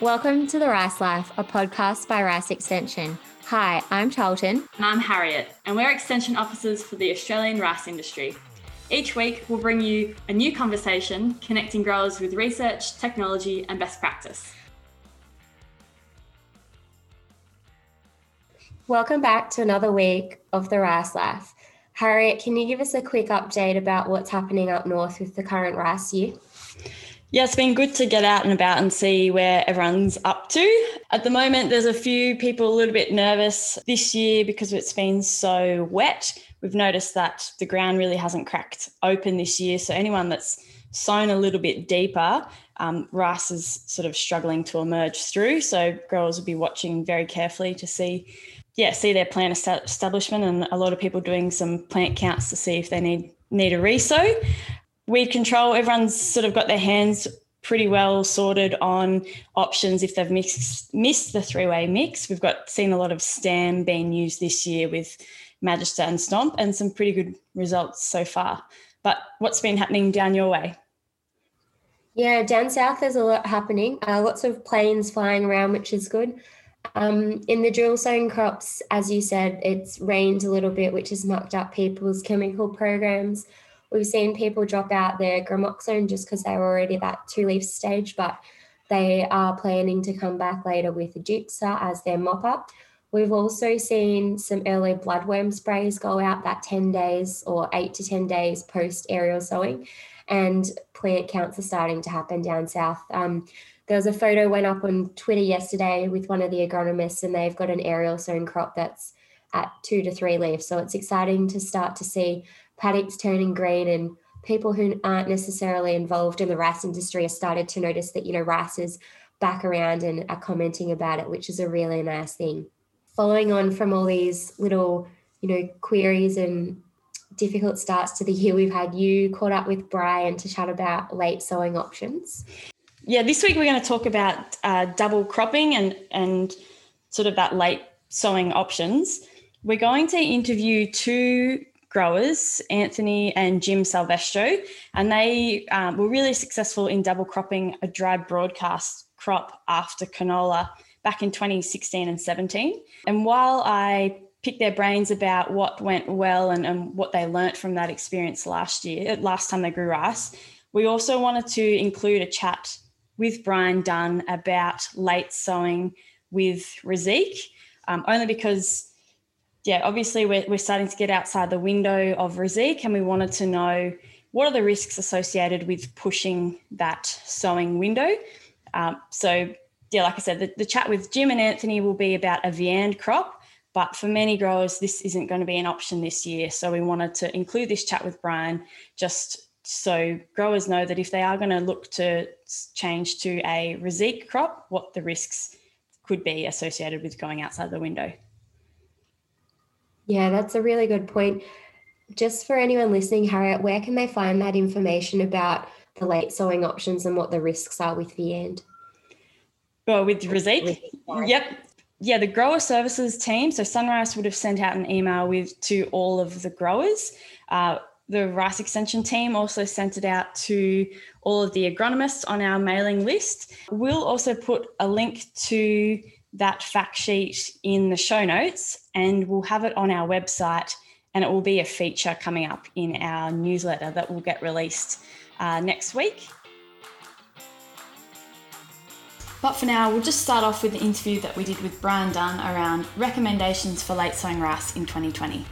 Welcome to The Rice Life, a podcast by Rice Extension. Hi, I'm Charlton. And I'm Harriet, and we're Extension Officers for the Australian rice industry. Each week, we'll bring you a new conversation connecting growers with research, technology, and best practice. Welcome back to another week of The Rice Life. Harriet, can you give us a quick update about what's happening up north with the current rice year? Yeah, it's been good to get out and about and see where everyone's up to. At the moment, there's a few people a little bit nervous this year because it's been so wet. We've noticed that the ground really hasn't cracked open this year. So, anyone that's sown a little bit deeper, um, rice is sort of struggling to emerge through. So, growers will be watching very carefully to see. Yeah, see their plant establishment, and a lot of people doing some plant counts to see if they need need a resow weed control, everyone's sort of got their hands pretty well sorted on options if they've missed the three-way mix. We've got seen a lot of STAM being used this year with Magister and Stomp and some pretty good results so far. But what's been happening down your way? Yeah, down south there's a lot happening. Uh, lots of planes flying around, which is good. Um, in the drill sown crops, as you said, it's rained a little bit, which has mucked up people's chemical programs. We've seen people drop out their gramoxone just because they were already at that two leaf stage, but they are planning to come back later with a gypsa as their mop up. We've also seen some early bloodworm sprays go out that 10 days or eight to 10 days post aerial sowing, and plant counts are starting to happen down south. Um, there was a photo went up on Twitter yesterday with one of the agronomists, and they've got an aerial sown crop that's at two to three leaves. So it's exciting to start to see paddocks turning green and people who aren't necessarily involved in the rice industry have started to notice that you know rice is back around and are commenting about it which is a really nice thing. Following on from all these little you know queries and difficult starts to the year we've had you caught up with brian to chat about late sowing options. Yeah this week we're going to talk about uh, double cropping and and sort of that late sowing options. We're going to interview two growers, Anthony and Jim Salvestro, and they um, were really successful in double cropping a dry broadcast crop after canola back in 2016 and 17. And while I picked their brains about what went well and, and what they learnt from that experience last year, last time they grew rice, we also wanted to include a chat with Brian Dunn about late sowing with Reiziq, um, only because yeah, obviously we're, we're starting to get outside the window of Reiziq and we wanted to know what are the risks associated with pushing that sowing window. Um, so yeah, like I said, the, the, chat with Jim and Anthony will be about a Viand crop, but for many growers, this isn't going to be an option this year. So we wanted to include this chat with Brian just so growers know that if they are going to look to change to a Reiziq crop, what the risks could be associated with going outside the window. Yeah, that's a really good point. Just for anyone listening, Harriet, where can they find that information about the late sowing options and what the risks are with the end? Well, with Reiziq? Yep. Yeah, the grower services team. So Sunrise would have sent out an email with to all of the growers. Uh, the rice extension team also sent it out to all of the agronomists on our mailing list. We'll also put a link to that fact sheet in the show notes and we'll have it on our website and it will be a feature coming up in our newsletter that will get released uh, next week. But for now, we'll just start off with the interview that we did with Brian Dunn around recommendations for late sowing rice in 2020.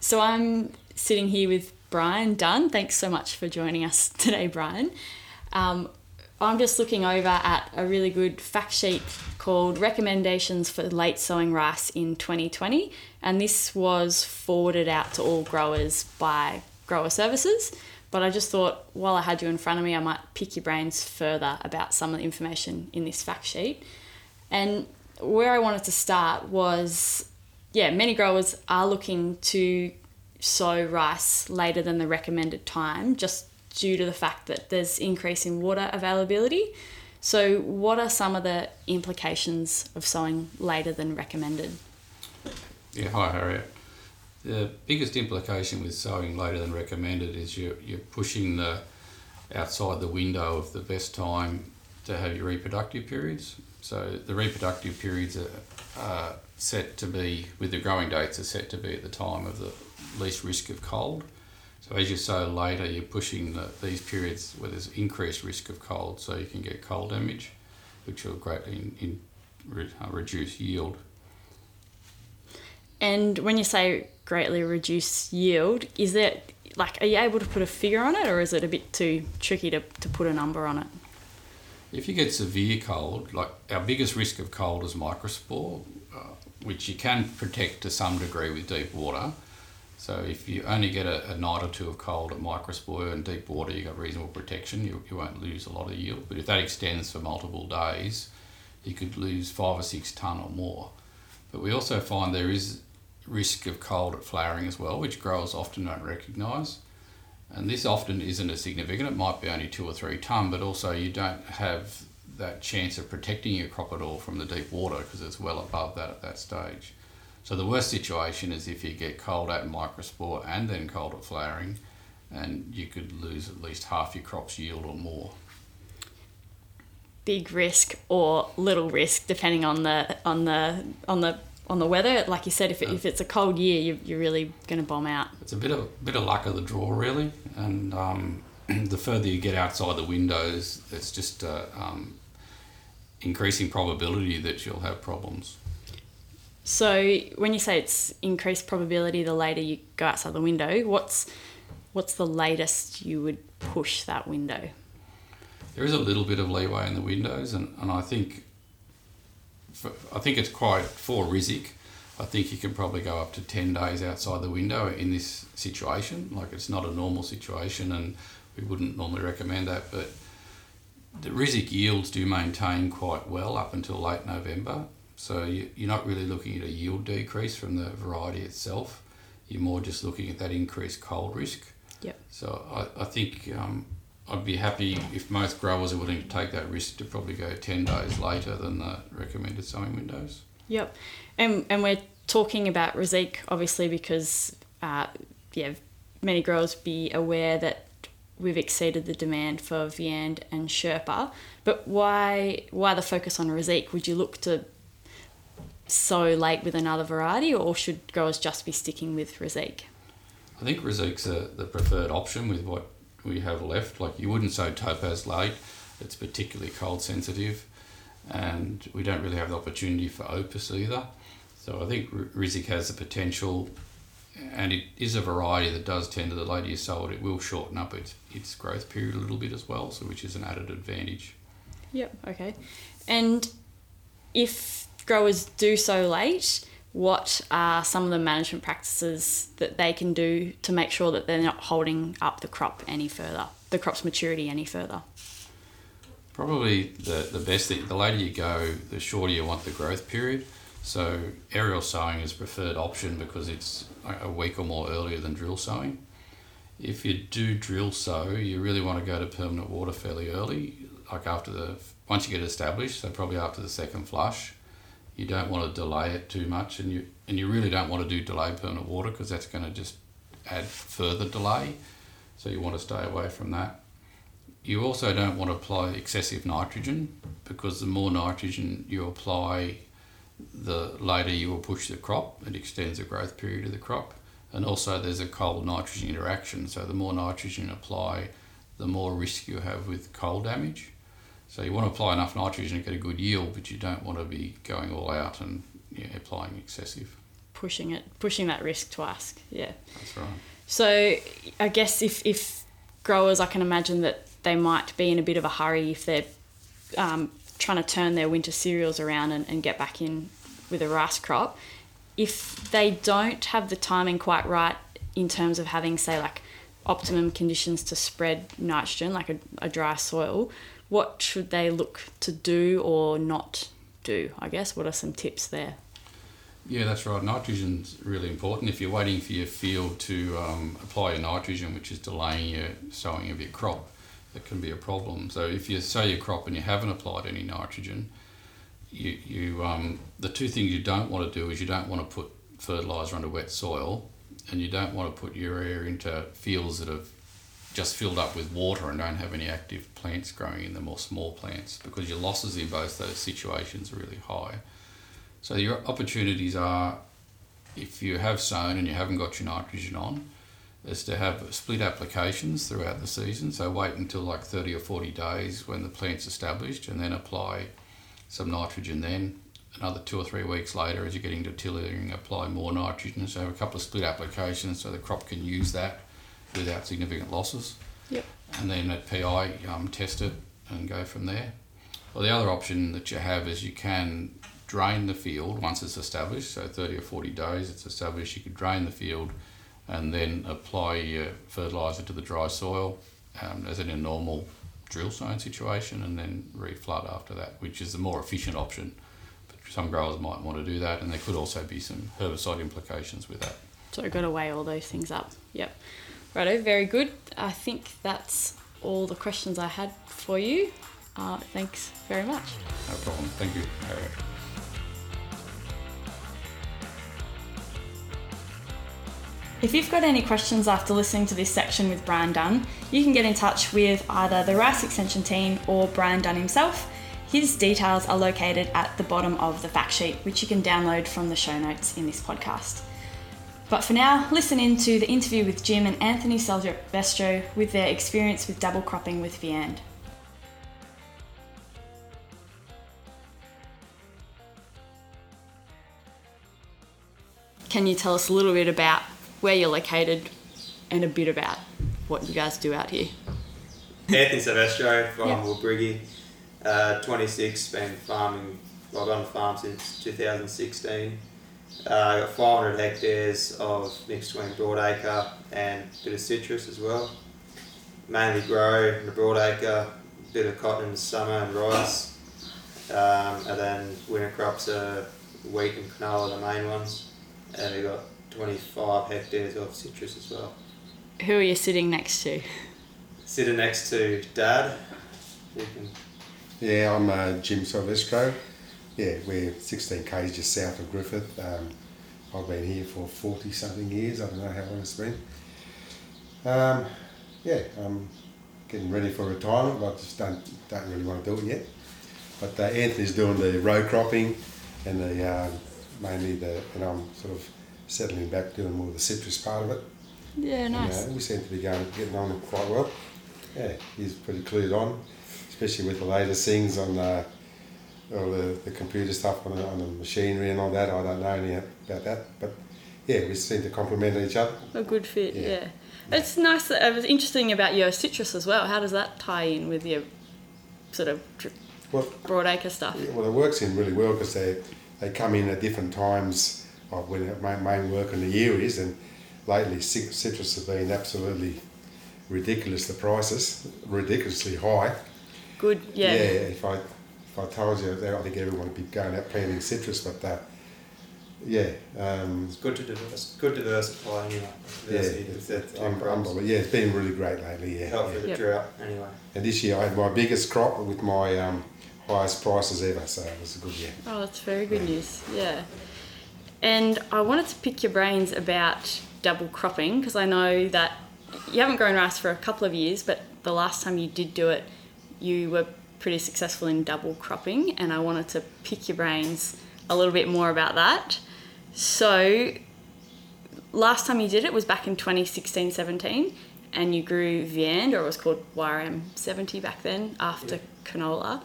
So I'm sitting here with Brian Dunn. Thanks so much for joining us today, Brian. Um, I'm just looking over at a really good fact sheet called Recommendations for Late Sowing Rice in 2020, and this was forwarded out to all growers by Grower Services. But I just thought while I had you in front of me, I might pick your brains further about some of the information in this fact sheet. And where I wanted to start was yeah, many growers are looking to sow rice later than the recommended time just due to the fact that there's increase in water availability. So, what are some of the implications of sowing later than recommended? Yeah, hi Harriet. the biggest implication with sowing later than recommended is you're, you're pushing the outside the window of the best time to have your reproductive periods. So the reproductive periods are, are set to be, with the growing dates, are set to be at the time of the least risk of cold. So as you sow later, you're pushing the, these periods where there's increased risk of cold, so you can get cold damage, which will greatly in, in, uh, reduce yield. And when you say greatly reduce yield, is it like are you able to put a figure on it, or is it a bit too tricky to, to put a number on it? If you get severe cold, like our biggest risk of cold is microspore, uh, which you can protect to some degree with deep water. So if you only get a, a night or two of cold at microspore and deep water, you've got reasonable protection. You, you won't lose a lot of yield. But if that extends for multiple days, you could lose five or six tonne or more. But we also find there is risk of cold at flowering as well, which growers often don't recognise. And this often isn't as significant. It might be only two or three tonne, but also you don't have that chance of protecting your crop at all from the deep water because it's well above that at that stage. So the worst situation is if you get cold at microspore and then cold at flowering, and you could lose at least half your crop's yield or more. Big risk or little risk, depending on the on the on the on the weather. Like you said, if, it, if it's a cold year, you, you're really going to bomb out. It's a bit of bit of luck of the draw, really, and um, the further you get outside the windows, it's just uh, um, increasing probability that you'll have problems. So when you say it's increased probability, the later you go outside the window, what's what's the latest you would push that window? There is a little bit of leeway in the windows, and, and I think I think it's quite for Reiziq. I think you can probably go up to 10 days outside the window in this situation. Like it's not a normal situation and we wouldn't normally recommend that, but the Reiziq yields do maintain quite well up until late November. So you, you're not really looking at a yield decrease from the variety itself. You're more just looking at that increased cold risk. Yep. So I, I think um, I'd be happy if most growers are willing to take that risk to probably go 10 days later than the recommended sowing windows. Yep. And, and we're talking about Reiziq obviously because, uh, yeah, many growers be aware that we've exceeded the demand for Viand and Sherpa. But why why the focus on Reiziq? Would you look to sow late with another variety or should growers just be sticking with Reiziq? I think Reiziq's the preferred option with what we have left. Like you wouldn't sow topaz late; it's particularly cold sensitive, and we don't really have the opportunity for opus either. So I think Reiziq has the potential, and it is a variety that does tend to the later you sow it, it will shorten up its its growth period a little bit as well. So which is an added advantage. Yep. Okay, and if growers do so late what are some of the management practices that they can do to make sure that they're not holding up the crop any further, the crop's maturity any further? Probably the, the best thing, the later you go, the shorter you want the growth period. So aerial sowing is preferred option because it's a week or more earlier than drill sowing. If you do drill sow, you really want to go to permanent water fairly early, like after the once you get established, so probably after the second flush you don't want to delay it too much, and you and you really don't want to do delay permanent water because that's going to just add further delay. So you want to stay away from that. You also don't want to apply excessive nitrogen because the more nitrogen you apply, the later you will push the crop. It extends the growth period of the crop. And also, there's a cold nitrogen interaction. So, the more nitrogen you apply, the more risk you have with cold damage. So you want to apply enough nitrogen to get a good yield, but you don't want to be going all out and yeah, applying excessive. Pushing it, pushing that risk to ask. Yeah. That's right. So I guess if, if growers, I can imagine that they might be in a bit of a hurry if they're um, trying to turn their winter cereals around and, and get back in with a rice crop. If they don't have the timing quite right in terms of having, say, like optimum conditions to spread nitrogen, like a, a dry soil, what should they look to do or not do? I guess. What are some tips there? Yeah, that's right. Nitrogen's really important. If you're waiting for your field to um, apply your nitrogen, which is delaying your sowing of your crop, that can be a problem. So if you sow your crop and you haven't applied any nitrogen, you, you um, the two things you don't want to do is you don't want to put fertilizer under wet soil, and you don't want to put urea into fields that have just filled up with water and don't have any active plants growing in them or small plants because your losses in both those situations are really high. So your opportunities are if you have sown and you haven't got your nitrogen on, is to have split applications throughout the season. So wait until like 30 or 40 days when the plant's established and then apply some nitrogen then. Another two or three weeks later, as you're getting to tillering, apply more nitrogen. So have a couple of split applications so the crop can use that without significant losses. Yep. And then at PI, um, test it and go from there. Well, the other option that you have is you can drain the field once it's established. So 30 or 40 days it's established, you could drain the field and then apply your fertiliser to the dry soil um, as in a normal drill sown situation and then reflood after that, which is the more efficient option. But some growers might want to do that, and there could also be some herbicide implications with that. So got to weigh all those things up. Yep. Righto, very good. I think that's all the questions I had for you. Uh, thanks very much. No problem. Thank you. If you've got any questions after listening to this section with Brian Dunn, you can get in touch with either the Rice Extension team or Brian Dunn himself. His details are located at the bottom of the fact sheet, which you can download from the show notes in this podcast. But for now, listen in to the interview with Jim and Anthony Salvestro with their experience with double cropping with Viand. Can you tell us a little bit about where you're located and a bit about what you guys do out here? Anthony Salvestro from Yeah. Wilbriggie, uh, 26, been farming, well, I've been on the farm since 2016. Uh, I got 500 hectares of mixed between broadacre and a bit of citrus as well. Mainly grow in the broadacre, a bit of cotton in the summer and rice. Um, and then winter crops are wheat and canola, the main ones. And we got 25 hectares of citrus as well. Who are you sitting next to? Sitting next to Dad. Yeah, I'm uh, Jim Salvestro. Yeah, we're 16 k's just south of Griffith. Um, I've been here for 40 something years. I don't know how long it's been. Um, yeah, I'm getting ready for retirement, but I just don't, don't really want to do it yet. But uh, Anthony's doing the row cropping and the um, mainly the, and I'm sort of settling back doing more of the citrus part of it. Yeah, nice. And, uh, we seem to be going getting on quite well. Yeah, he's pretty clued on, especially with the latest things on uh, all the, the computer stuff on the, on the machinery and all that. I don't know any about that, but yeah, we seem to complement each other. A good fit, yeah. Yeah. It's nice. That, it was interesting about your citrus as well. How does that tie in with your sort of Well, broadacre stuff? yeah, well, it works in really well because they they come in at different times of when the main, work in the year is, and lately citrus have been absolutely ridiculous. The prices ridiculously high. Good, yeah. if I I told you I think everyone would be going out planting citrus, but uh, yeah, um, It's good to divers- good diversify anyway. yeah, Diversity it's, it's un- unbelievable. Yeah, it's been really great lately. Yeah, Help yeah. with the Yep. drought anyway. and this year I had my biggest crop with my um, highest prices ever, so it was a good year. Oh, that's very good news. Yeah. And I wanted to pick your brains about double cropping because I know that you haven't grown rice for a couple of years, but the last time you did do it, you were pretty successful in double cropping, and I wanted to pick your brains a little bit more about that. So, last time you did it was back in 2016 17, and you grew Viand, or it was called YRM 70 back then, after canola.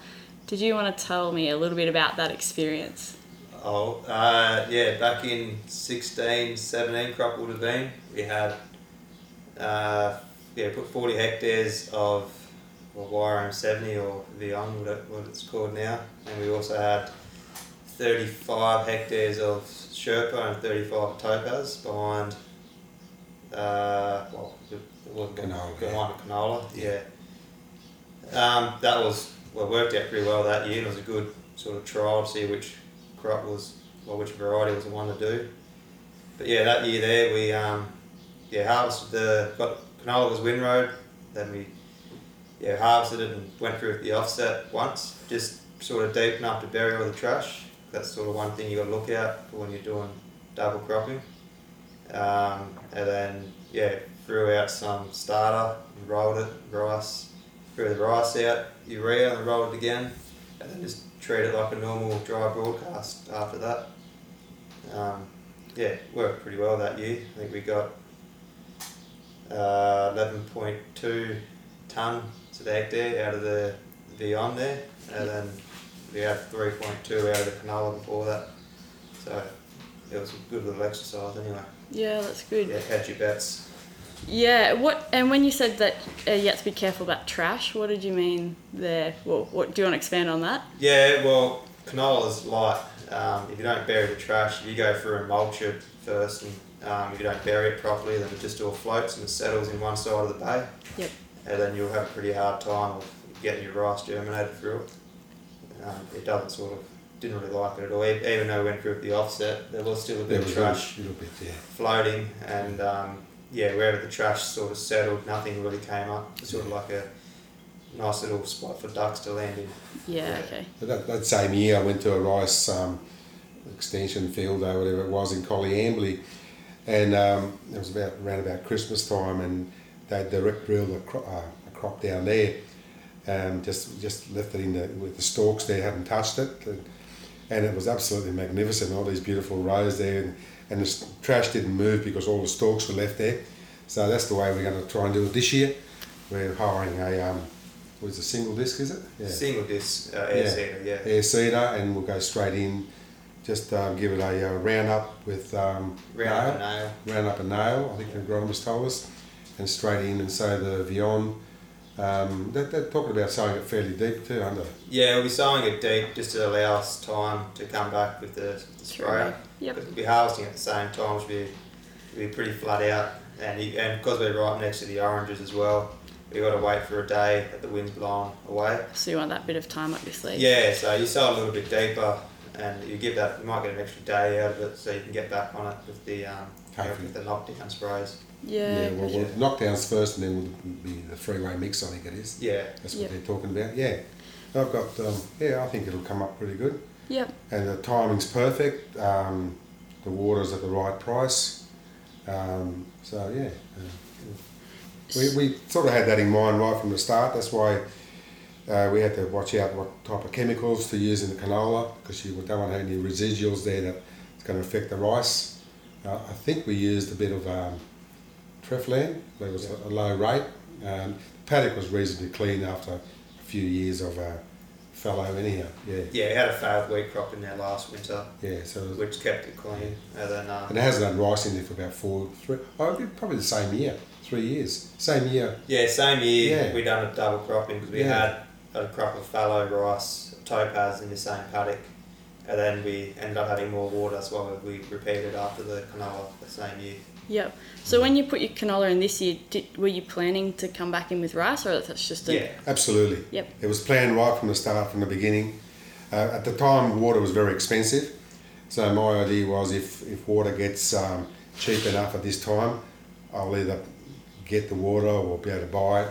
Did you want to tell me a little bit about that experience? Oh, uh, yeah, back in 16, 17 crop would have been, we had, uh, yeah, put 40 hectares of well, YRM 70 or Viand, what, what it's called now, and we also had 35 hectares of Sherpa and 35 Topaz behind, uh, well, it wasn't Canola, behind canola, yeah. Um, that was, well, worked out pretty well that year. It was a good sort of trial to see which crop was, well, which variety was the one to do. But yeah, that year there we, um, yeah, harvested the, got canola was windrowed, then we, yeah, harvested it and went through the offset once, just sort of deep enough to bury all the trash. That's sort of one thing you got to look out for when you're doing double cropping. Um, and then yeah, threw out some starter and rolled it, rice, threw the rice out, urea and rolled it again, and then just treat it like a normal dry broadcast after that. Um, yeah, worked pretty well that year. I think we got uh, 11.2 tonne to the hectare out of the Viand there, and then we had 3.2 out of the canola before that. So it was a good little exercise anyway. Yeah, that's good. Yeah, hedge your bets. Yeah. What? And when you said that uh, you have to be careful about trash, what did you mean there? Well, what do you want to expand on that? Yeah, well, canola is light. Um, if you don't bury the trash, if you go through and mulch it first, and um, if you don't bury it properly, then it just all floats and it settles in one side of the bay. Yep. And then you'll have a pretty hard time of getting your rice germinated through it. Um, it doesn't sort of didn't really like it at all. E- Even though we went through the offset, there was still a bit was of a trash little bit, yeah. floating, and um, yeah, wherever the trash sort of settled, nothing really came up. It's sort of like a nice little spot for ducks to land in. Yeah. Yeah. Okay. That, that same year, I went to a rice um, extension field or whatever it was in Coleambally, and um, it was about around about Christmas time, and they direct drilled a, cro- uh, a crop down there. Um, just just left it in the, with the stalks there, hadn't touched it, and, and it was absolutely magnificent. All these beautiful rows there, and, and the trash didn't move because all the stalks were left there. So that's the way we're going to try and do it this year. We're hiring a um, was a single disc, is it? Yeah Single disc uh, air Yeah. seeder, yeah. air seeder and we'll go straight in, just um, give it a uh, round up with um, Round up a nail, nail. round up a nail, I think the agronomist told us, and straight in and sow the Viand. Um, that, they're talking about sowing it fairly deep too, under. Yeah, we'll be sowing it deep just to allow us time to come back with the, the sprayer. Yep. Because we'll be harvesting at the same time, which will be, will be pretty flat out. And, you, and because we're right next to the oranges as well, we've got to wait for a day that the wind's blowing away. So you want that bit of time up your sleeve. Yeah, so you sow a little bit deeper and you give that, you might get an extra day out of it so you can get back on it with the, um, with the knockdown sprays. Yeah. Yeah, well, okay. we'll knockdowns first and then will be the three-way mix, I think it is. Yeah. That's what Yep. they're talking about, yeah. I've got, um, yeah, I think it'll come up pretty good. Yep. and the timing's perfect. Um, the water's at the right price. Um, so yeah, uh, we, we sort of had that in mind right from the start. That's why uh, we had to watch out what type of chemicals to use in the canola because you don't want to have any residuals there that's going to affect the rice. Uh, I think we used a bit of um, Treflan, but it was a, a low rate. Um, the paddock was reasonably clean after a few years of uh, fallow anyhow. Yeah, Yeah, we had a failed wheat crop in there last winter, yeah. So which kept it clean. And then, um, And it hasn't had rice in there for about four, three, oh, probably the same year, three years. Same year. Yeah, same year Yeah. we done a double cropping because we Yeah. had a crop of fallow rice, topaz in the same paddock, and then we ended up having more water, so we repeated after the canola the same year. Yep. So when you put your canola in this year, did, were you planning to come back in with rice, or that's just a Yeah, Absolutely. Yep. It was planned right from the start, from the beginning. Uh, at the time, water was very expensive. So my idea was if, if water gets um, cheap enough at this time, I'll either get the water or be able to buy it.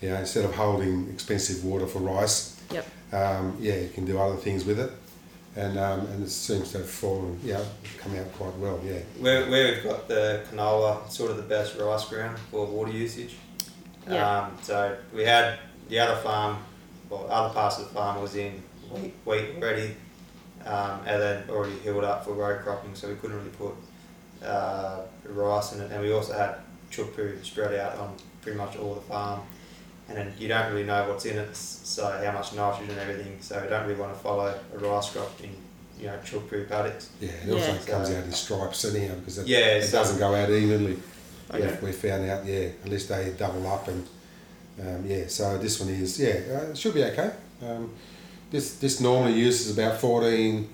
You know, instead of holding expensive water for rice, Yep. um, yeah, you can do other things with it. And, um, and it seems to have fallen, yeah, come out quite well, yeah. where, where we've got the canola, sort of the best rice ground for water usage. Yeah. Um, so we had the other farm, well, other parts of the farm was in wheat, wheat already, um, and then already healed up for row cropping, so we couldn't really put uh, rice in it. And we also had chukpu spread out on pretty much all the farm. And then you don't really know what's in it, so how much nitrogen and everything. So we don't really want to follow a rice crop in, you know, chukpu paddocks. Yeah, it also Yeah. comes out in stripes anyhow because it, Yeah, it so- doesn't go out evenly. Yeah. We found out, yeah, unless they double up and um, yeah. So this one is yeah, uh, it should be okay. Um, this this normally uses about fourteen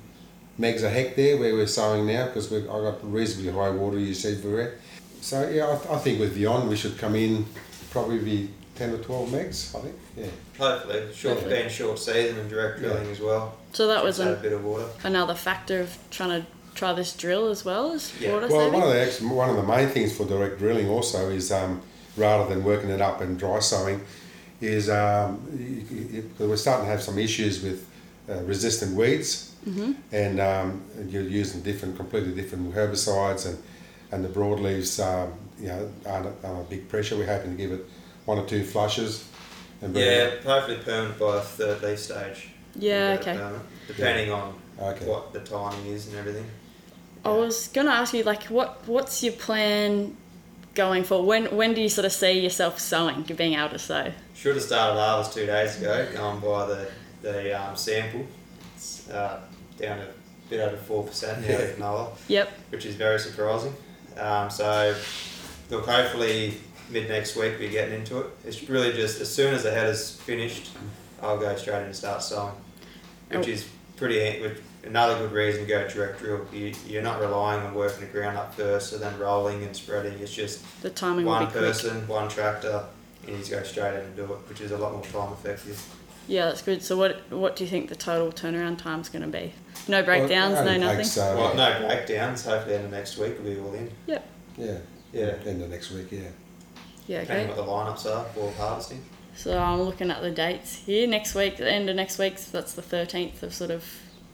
megs a hectare where we're sowing now because we I got reasonably high water use everywhere. So yeah, I, I think with Viand we should come in probably be ten or twelve megs. I think yeah. Hopefully, short Hopefully. being short season and direct Yeah. drilling as well. So that was Just an, a bit of water. another factor of trying to try this drill as well as Yeah. water Well, saving. one of the one of the main things for direct drilling also is um, rather than working it up and dry sowing, is um, you- you- because we're starting to have some issues with uh, resistant weeds, mm-hmm. and um, you're using different, completely different herbicides, and and the broadleaves, um, you know, aren't, aren't a big pressure. We're hoping to give it one or two flushes. And bring Yeah, it- hopefully permanent by the third leaf stage. Yeah, We'll get it okay. permanent, Depending on Okay. what the timing is and everything. I was going to ask you, like, what what's your plan going for? When when do you sort of see yourself sowing, being able to sow? Should have started harvest two days ago, going by the, the um, sample. It's uh, down to a bit over 4% now, Yeah. if Yep. which is very surprising. Um, so, look, hopefully mid next week we're getting into it. It's really just as soon as the header's finished, I'll go straight in and start sowing, which Oh. is pretty. Which, another good reason to go direct drill. You, you're not relying on working the ground up first, and then rolling and spreading. It's just The timing one be quick. person, one tractor, and you just go straight in and do it, which is a lot more time effective. Yeah, that's good. So what what do you think the total turnaround time's going to be? No breakdowns, Well, no nothing. takes, uh, well, no breakdowns. Hopefully, in the next week we'll be all in. Yep. Yeah. Yeah. End of next week, yeah. Yeah, Depending okay. what the lineups are for harvesting. So I'm looking at the dates here. Next week, the end of next week, so that's the 13th of sort of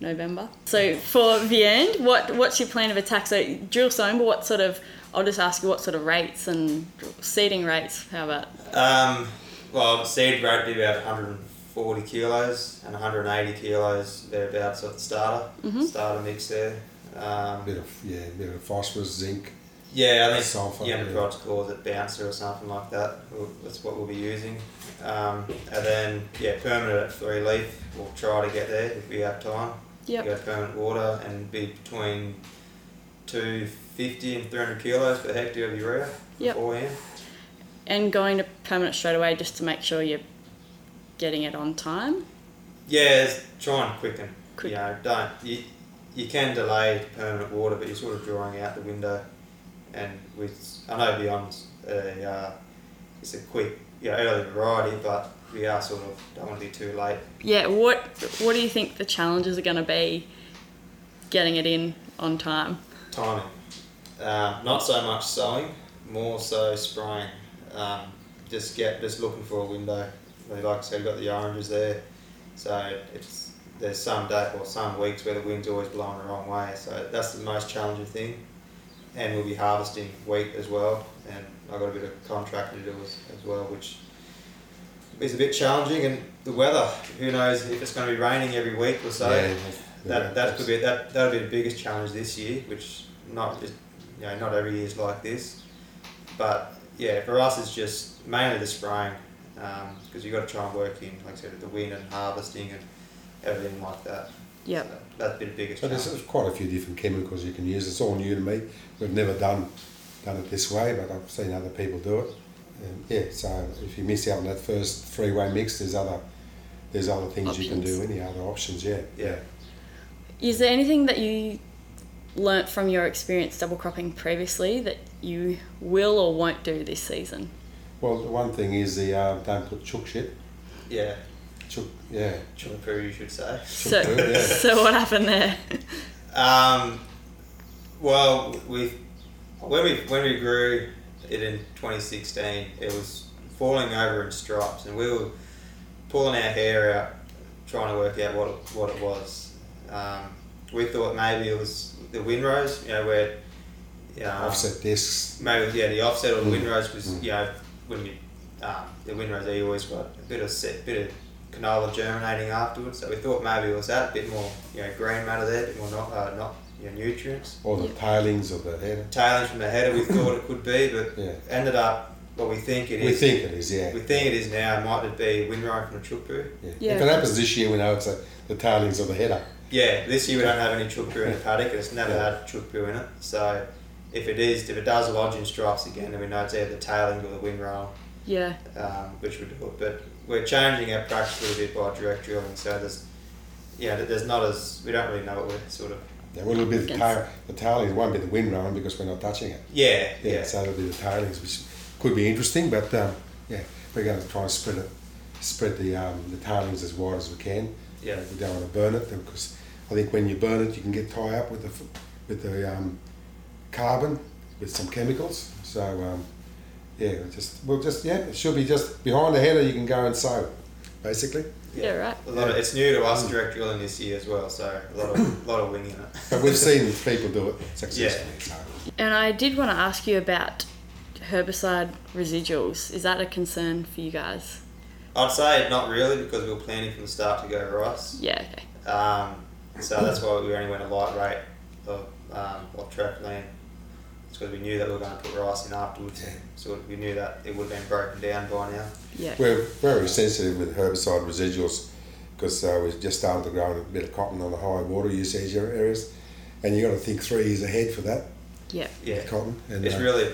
November. So for the end, what what's your plan of attack? So drill sowing, but what sort of? I'll just ask you what sort of rates and seeding rates. How about? Um, well, seed rate would be about 140 kilos and 180 kilos thereabouts of the starter Mhm. starter mix there. Um, bit of yeah, bit of phosphorus, zinc, yeah, I think sulfur. Yeah, yeah. Enterprise calls it bouncer or something like that. We'll, that's what we'll be using. Um, and then, yeah, permanent at three leaf. We'll try to get there if we have time. Yep. Go permanent water and be between 250 and 300 kilos per hectare of urea Yep. beforehand. And going to permanent straight away just to make sure you're getting it on time. Yeah, it's try and quicken. Quick. You know, don't you, you can delay permanent water, but you're sort of drawing out the window. And with I know Viand's a uh, it's a quick, you know, early variety, but we are sort of don't want to be too late. Yeah. What What do you think the challenges are going to be getting it in on time? Timing, um, not so much sowing, more so spraying. Um, just get just looking for a window. Like I said, we've got the oranges there, so it's there's some day or some weeks where the wind's always blowing the wrong way. So that's the most challenging thing. And we'll be harvesting wheat as well, and I've got a bit of contracting to do as, as well, which is a bit challenging. And the weather, who knows if it's going to be raining every week or so. yeah, That that could be that that'll be the biggest challenge this year, which not just you know not every year is like this, but yeah, for us it's just mainly the spraying um, because you've got to try and work in like I said the wind and harvesting and everything like that. Yep. So that's been the biggest But challenge. there's quite a few different chemicals you can use. It's all new to me. We've never done done it this way, but I've seen other people do it. And yeah, so if you miss out on that first three-way mix, there's other there's other things you can do. Any other options? Yeah, Yeah. Is there anything that you learnt from your experience double cropping previously that you will or won't do this season? Well, the one thing is the uh, don't put chook shit. Yeah, Chook, yeah. Chumpoo you should say. So, Chook poo, yeah. so what happened there? Um, well, we when we when we grew it in 2016, it was falling over in stripes, and we were pulling our hair out, trying to work out what it, what it was. Um, we thought maybe it was the windrows, you know, where you know, Offset discs. maybe yeah the offset or the Mm. windrows was Mm. you know when you um, the windrows they always got a bit of set, bit of canola germinating afterwards. So we thought maybe it was that a bit more you know green matter there, a bit more not uh, not you know, nutrients. Or the Yeah. tailings of the header. Tailings from the header we thought it could be, but Yeah. ended up what we think it is. We think it is, yeah. we think it is now. Might it be windrow from the chukbu? Yeah. Yeah. If it happens this year, we know it's a, the tailings of the header. Yeah, this year we don't have any chukbu in the paddock. It's never Yeah. had chukbu in it. So if it is, if it does lodge in stripes again, then we know it's either the tailing or the windrow. Yeah, um, which would do it. But we're changing our practice a little bit by direct drilling, so there's yeah, there's not as we don't really know what we're sort of Yeah, well, it'll be the, Against- tail, the tailings won't be the windrow because we're not touching it. yeah Yeah, yeah so it'll be the tailings, which could be interesting, but um, yeah, we're going to try and spread it, spread the um, the tailings as wide as we can. yeah We don't want to burn it because I think when you burn it, you can get tie up with the with the um, carbon with some chemicals. So um, yeah, we'll just we'll just yeah, it should be just behind the header. You can go and sow, basically. Yeah, right. A lot of, it's new to us direct drilling this year as well, so a lot of lot of winging it. But we've seen people do it successfully. So. And I did want to ask you about herbicide residuals. Is that a concern for you guys? I'd say not really because we were planning from the start to go rice. Yeah, okay. Um, so that's why we only went a light rate of um, of Treflan. It's because we knew that we were going to put rice in afterwards. Yeah. So we knew that it would have been broken down by now. Yeah. We're very sensitive with herbicide residuals because uh, we just started to grow a bit of cotton on the high water usage areas, and you got to think three years ahead for that Yeah. Yeah, cotton. And it's uh, really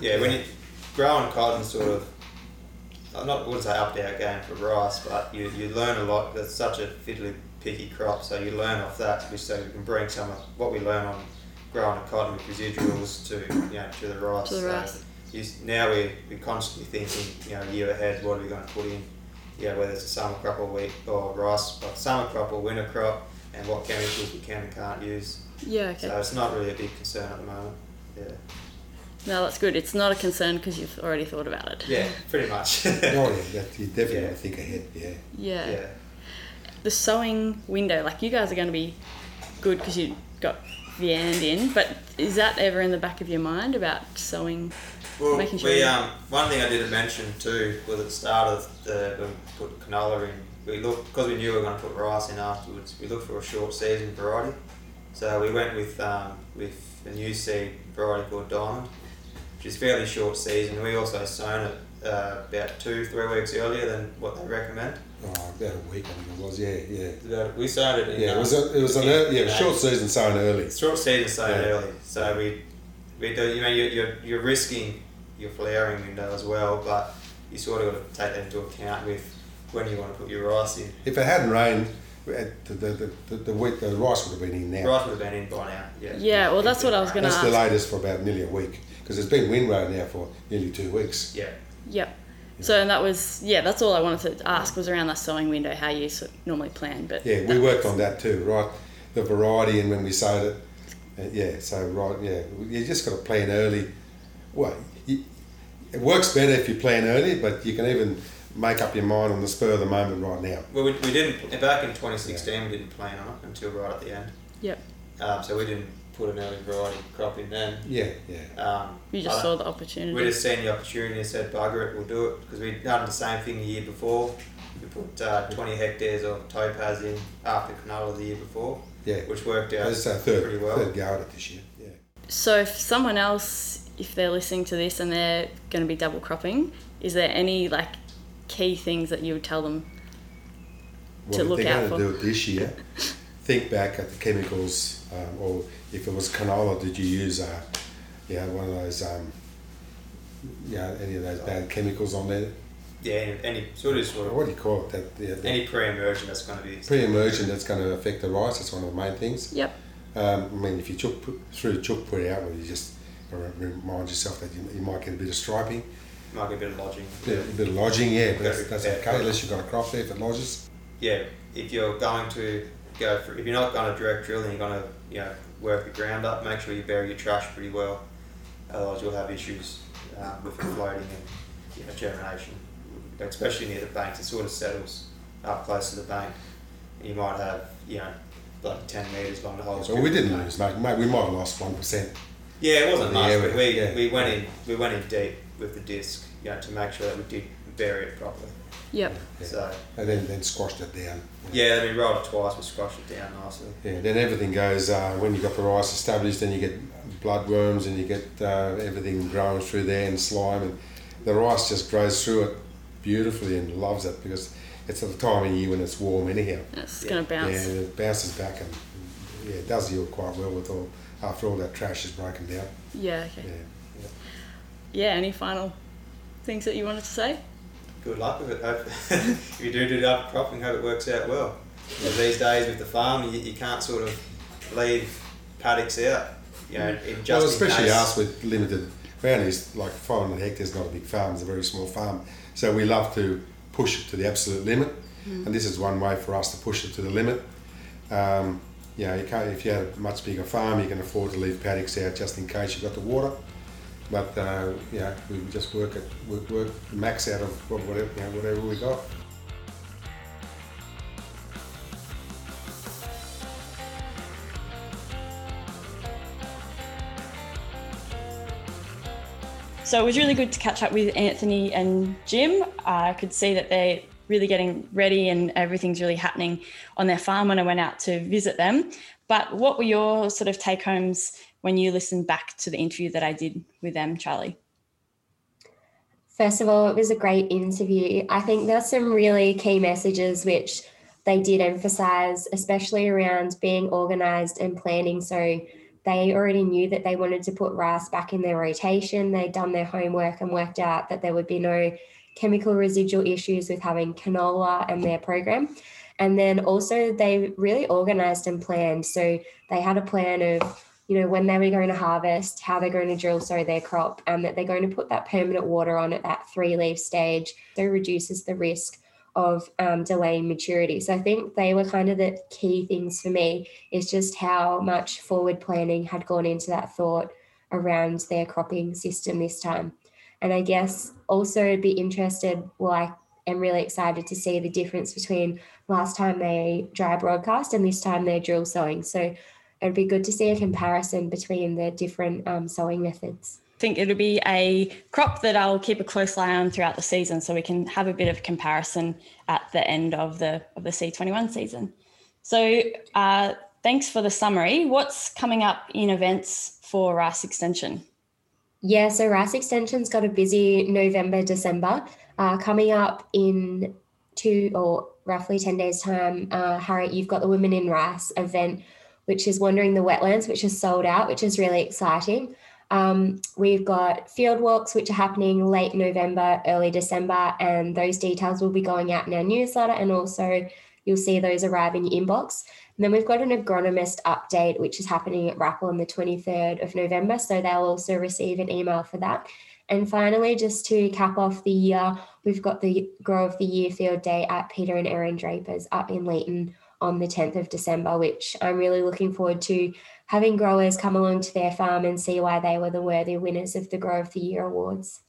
yeah when you growing cotton sort of. I'm not wouldn't say up our game for rice, but you, you learn a lot. It's such a fiddly picky crop, so you learn off that, which so you can bring some of what we learn on growing a cotton with residuals to you know to the rice. To the So rice. you, now we're, we're constantly thinking you know a year ahead. What are we going to put in? Yeah, whether it's a summer crop or wheat or rice, but summer crop or winter crop, and what chemicals we can and can't use. Yeah, okay. So it's not really a big concern at the moment. Yeah. No, that's good. It's not a concern because you've already thought about it. Yeah, pretty much. oh yeah, you definitely Yeah. think ahead. Yeah. Yeah. yeah. The sowing window, like you guys are going to be good because you got the end in, but is that ever in the back of your mind about sowing? Well, Making sure we um one thing I didn't mention too was at the start of the when we put canola in, we looked because we knew we were going to put rice in afterwards. We looked for a short season variety, so we went with um with a new seed variety called Diamond, which is fairly short season. We also sown it uh, about two three weeks earlier than what they recommend. Oh, about a week I think it was. Yeah, yeah. About- We sown it in Yeah, it was a, it was an in- early, yeah, in short season sown early. Short season sown Yeah. early, so we we do. You know, you're, you're, you're risking your flowering window as well, but you sort of got to take that into account with when you want to put your rice in. If it hadn't rained, the the, the, the, the, wheat, the rice would have been in now. Rice would have been in by now. Yeah. Yeah, well, that's what I was gonna ask. That's ask. the latest for about nearly a week because it's been windrow now for nearly two weeks. Yeah. Yep. So and that was yeah, that's all I wanted to ask was around that sowing window, how you sort of normally plan. But Yeah, we that- worked on that too, right? The variety and when we sowed it. Uh, yeah, so right, yeah, you just got to plan early. Well, you, it works better if you plan early, but you can even make up your mind on the spur of the moment right now. Well, we, we didn't back in 2016. We didn't plan on it until right at the end. Yep. Um, so we didn't put an early variety crop in then. Yeah, yeah. Um, You just saw the opportunity. We just seen the opportunity and said, bugger it, we'll do it. Because we'd done the same thing the year before. We put uh, 20 hectares of topaz in after canola the year before, Yeah. which worked out That's our pretty well. third go at it this year. Yeah. So if someone else, if they're listening to this and they're going to be double cropping, is there any like key things that you would tell them? To Well, look if they're going to do it this year, think back at the chemicals, um, or if it was canola, did you use, uh, yeah, one of those, um, yeah, any of those bad chemicals on there? Yeah, any, any sort of sort of What do you call it? That yeah, the any pre-emergent that's going to be pre-emergent that's going to affect the rice. That's one of the main things. Yep. Um, I mean, if you chook, put, threw chook put out, well, you just remind yourself that you, you might get a bit of striping, might be a bit of lodging. a bit, a bit of lodging, yeah, but that's, that's prepared okay unless you've got a crop there if it lodges. yeah, if you're going to go for, if you're not going to direct drill and you're going to, you know, work the ground up, make sure you bury your trash pretty well. Otherwise, you'll have issues um, with it floating and you know, germination, especially near the banks. It sort of settles up close to the bank. You might have, you know, like 10 metres along the whole So we didn't lose, mate. mate we might have lost one percent. Yeah, it wasn't much, we- but we, yeah. we went in we went in deep with the disc, you know, to make sure that we did bury it properly. Yep. Yeah. So And then, then squashed it down. yeah, we rolled it twice, we squashed it down nicely. Yeah, then everything goes, uh, when you've got the rice established, then you get bloodworms and you get uh, everything growing through there and slime. And the rice just grows through it beautifully and loves it because it's at the time of year when it's warm anyhow. It's Yeah. going to bounce. Yeah, and it bounces back and yeah, it does yield quite well with all after all that trash is broken down. Yeah. Okay. Yeah. Yeah. Any final things that you wanted to say? Good luck with it. Hope if you do do double cropping, hope it works out well. You know, these days with the farm, you, you can't sort of leave paddocks out. You know, in just well, in especially case. us with limited. We only like 500 hectares, not a big farm. It's a very small farm, so we love to push it to the absolute limit, and this is one way for us to push it to the limit. Um, you know, you can't, if you had a much bigger farm, you can afford to leave paddocks out just in case you've got the water. But uh, yeah, we just work at work, work max out of whatever you know, whatever we got. So it was really good to catch up with Anthony and Jim. I could see that they're really getting ready and everything's really happening on their farm when I went out to visit them. But what were your sort of take homes when you listen back to the interview that I did with them, Charlie? First of all, it was a great interview. I think there's some really key messages which they did emphasize, especially around being organized and planning. So they already knew that they wanted to put rice back in their rotation. They'd done their homework and worked out that there would be no chemical residual issues with having canola and their program. And then also they really organized and planned. So they had a plan of, you know, when they were going to harvest, how they're going to drill sow their crop, and that they're going to put that permanent water on at that three leaf stage. So reduces the risk of um, delaying maturity. So I think they were kind of the key things for me is just how much forward planning had gone into that thought around their cropping system this time. And I guess also be interested, well, I am really excited to see the difference between last time they dry broadcast and this time they're drill sowing. So it'd be good to see a comparison between the different um, sowing methods I think it'll be a crop that I'll keep a close eye on throughout the season, so we can have a bit of comparison at the end of the of the C21 season. So, uh, thanks for the summary. What's coming up in events for Rice Extension? Yeah, so Rice Extension's got a busy November, December. Uh, coming up in two or roughly 10 days' time, uh, Harriet, you've got the Women in Rice event, which is Wandering the Wetlands, which is sold out, which is really exciting. Um, we've got field walks, which are happening late November, early December, and those details will be going out in our newsletter. And also, you'll see those arrive in your inbox. And then we've got an agronomist update, which is happening at RAPL on the 23rd of November. So they'll also receive an email for that. And finally, just to cap off the year, we've got the Grow of the Year field day at Peter and Erin Drapers up in Leeton on the 10th of December, which I'm really looking forward to having growers come along to their farm and see why they were the worthy winners of the Grow of the Year awards.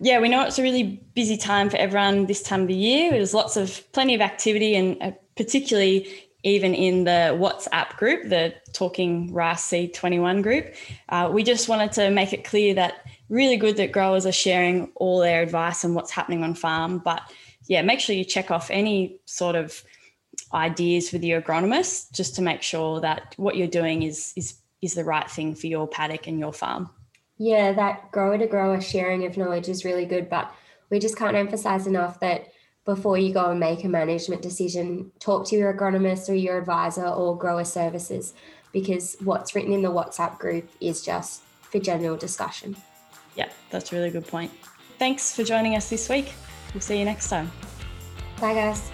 Yeah, we know it's a really busy time for everyone this time of the year. There's lots of plenty of activity, and uh, particularly even in the WhatsApp group, the Talking Rice C21 group. Uh, we just wanted to make it clear that really good that growers are sharing all their advice and what's happening on farm. But yeah, make sure you check off any sort of ideas with your agronomist just to make sure that what you're doing is is is the right thing for your paddock and your farm. Yeah, that grower to grower sharing of knowledge is really good, but we just can't emphasize enough that before you go and make a management decision, talk to your agronomist or your advisor or grower services because what's written in the WhatsApp group is just for general discussion. Yeah, that's a really good point. Thanks for joining us this week. We'll see you next time. Bye, guys.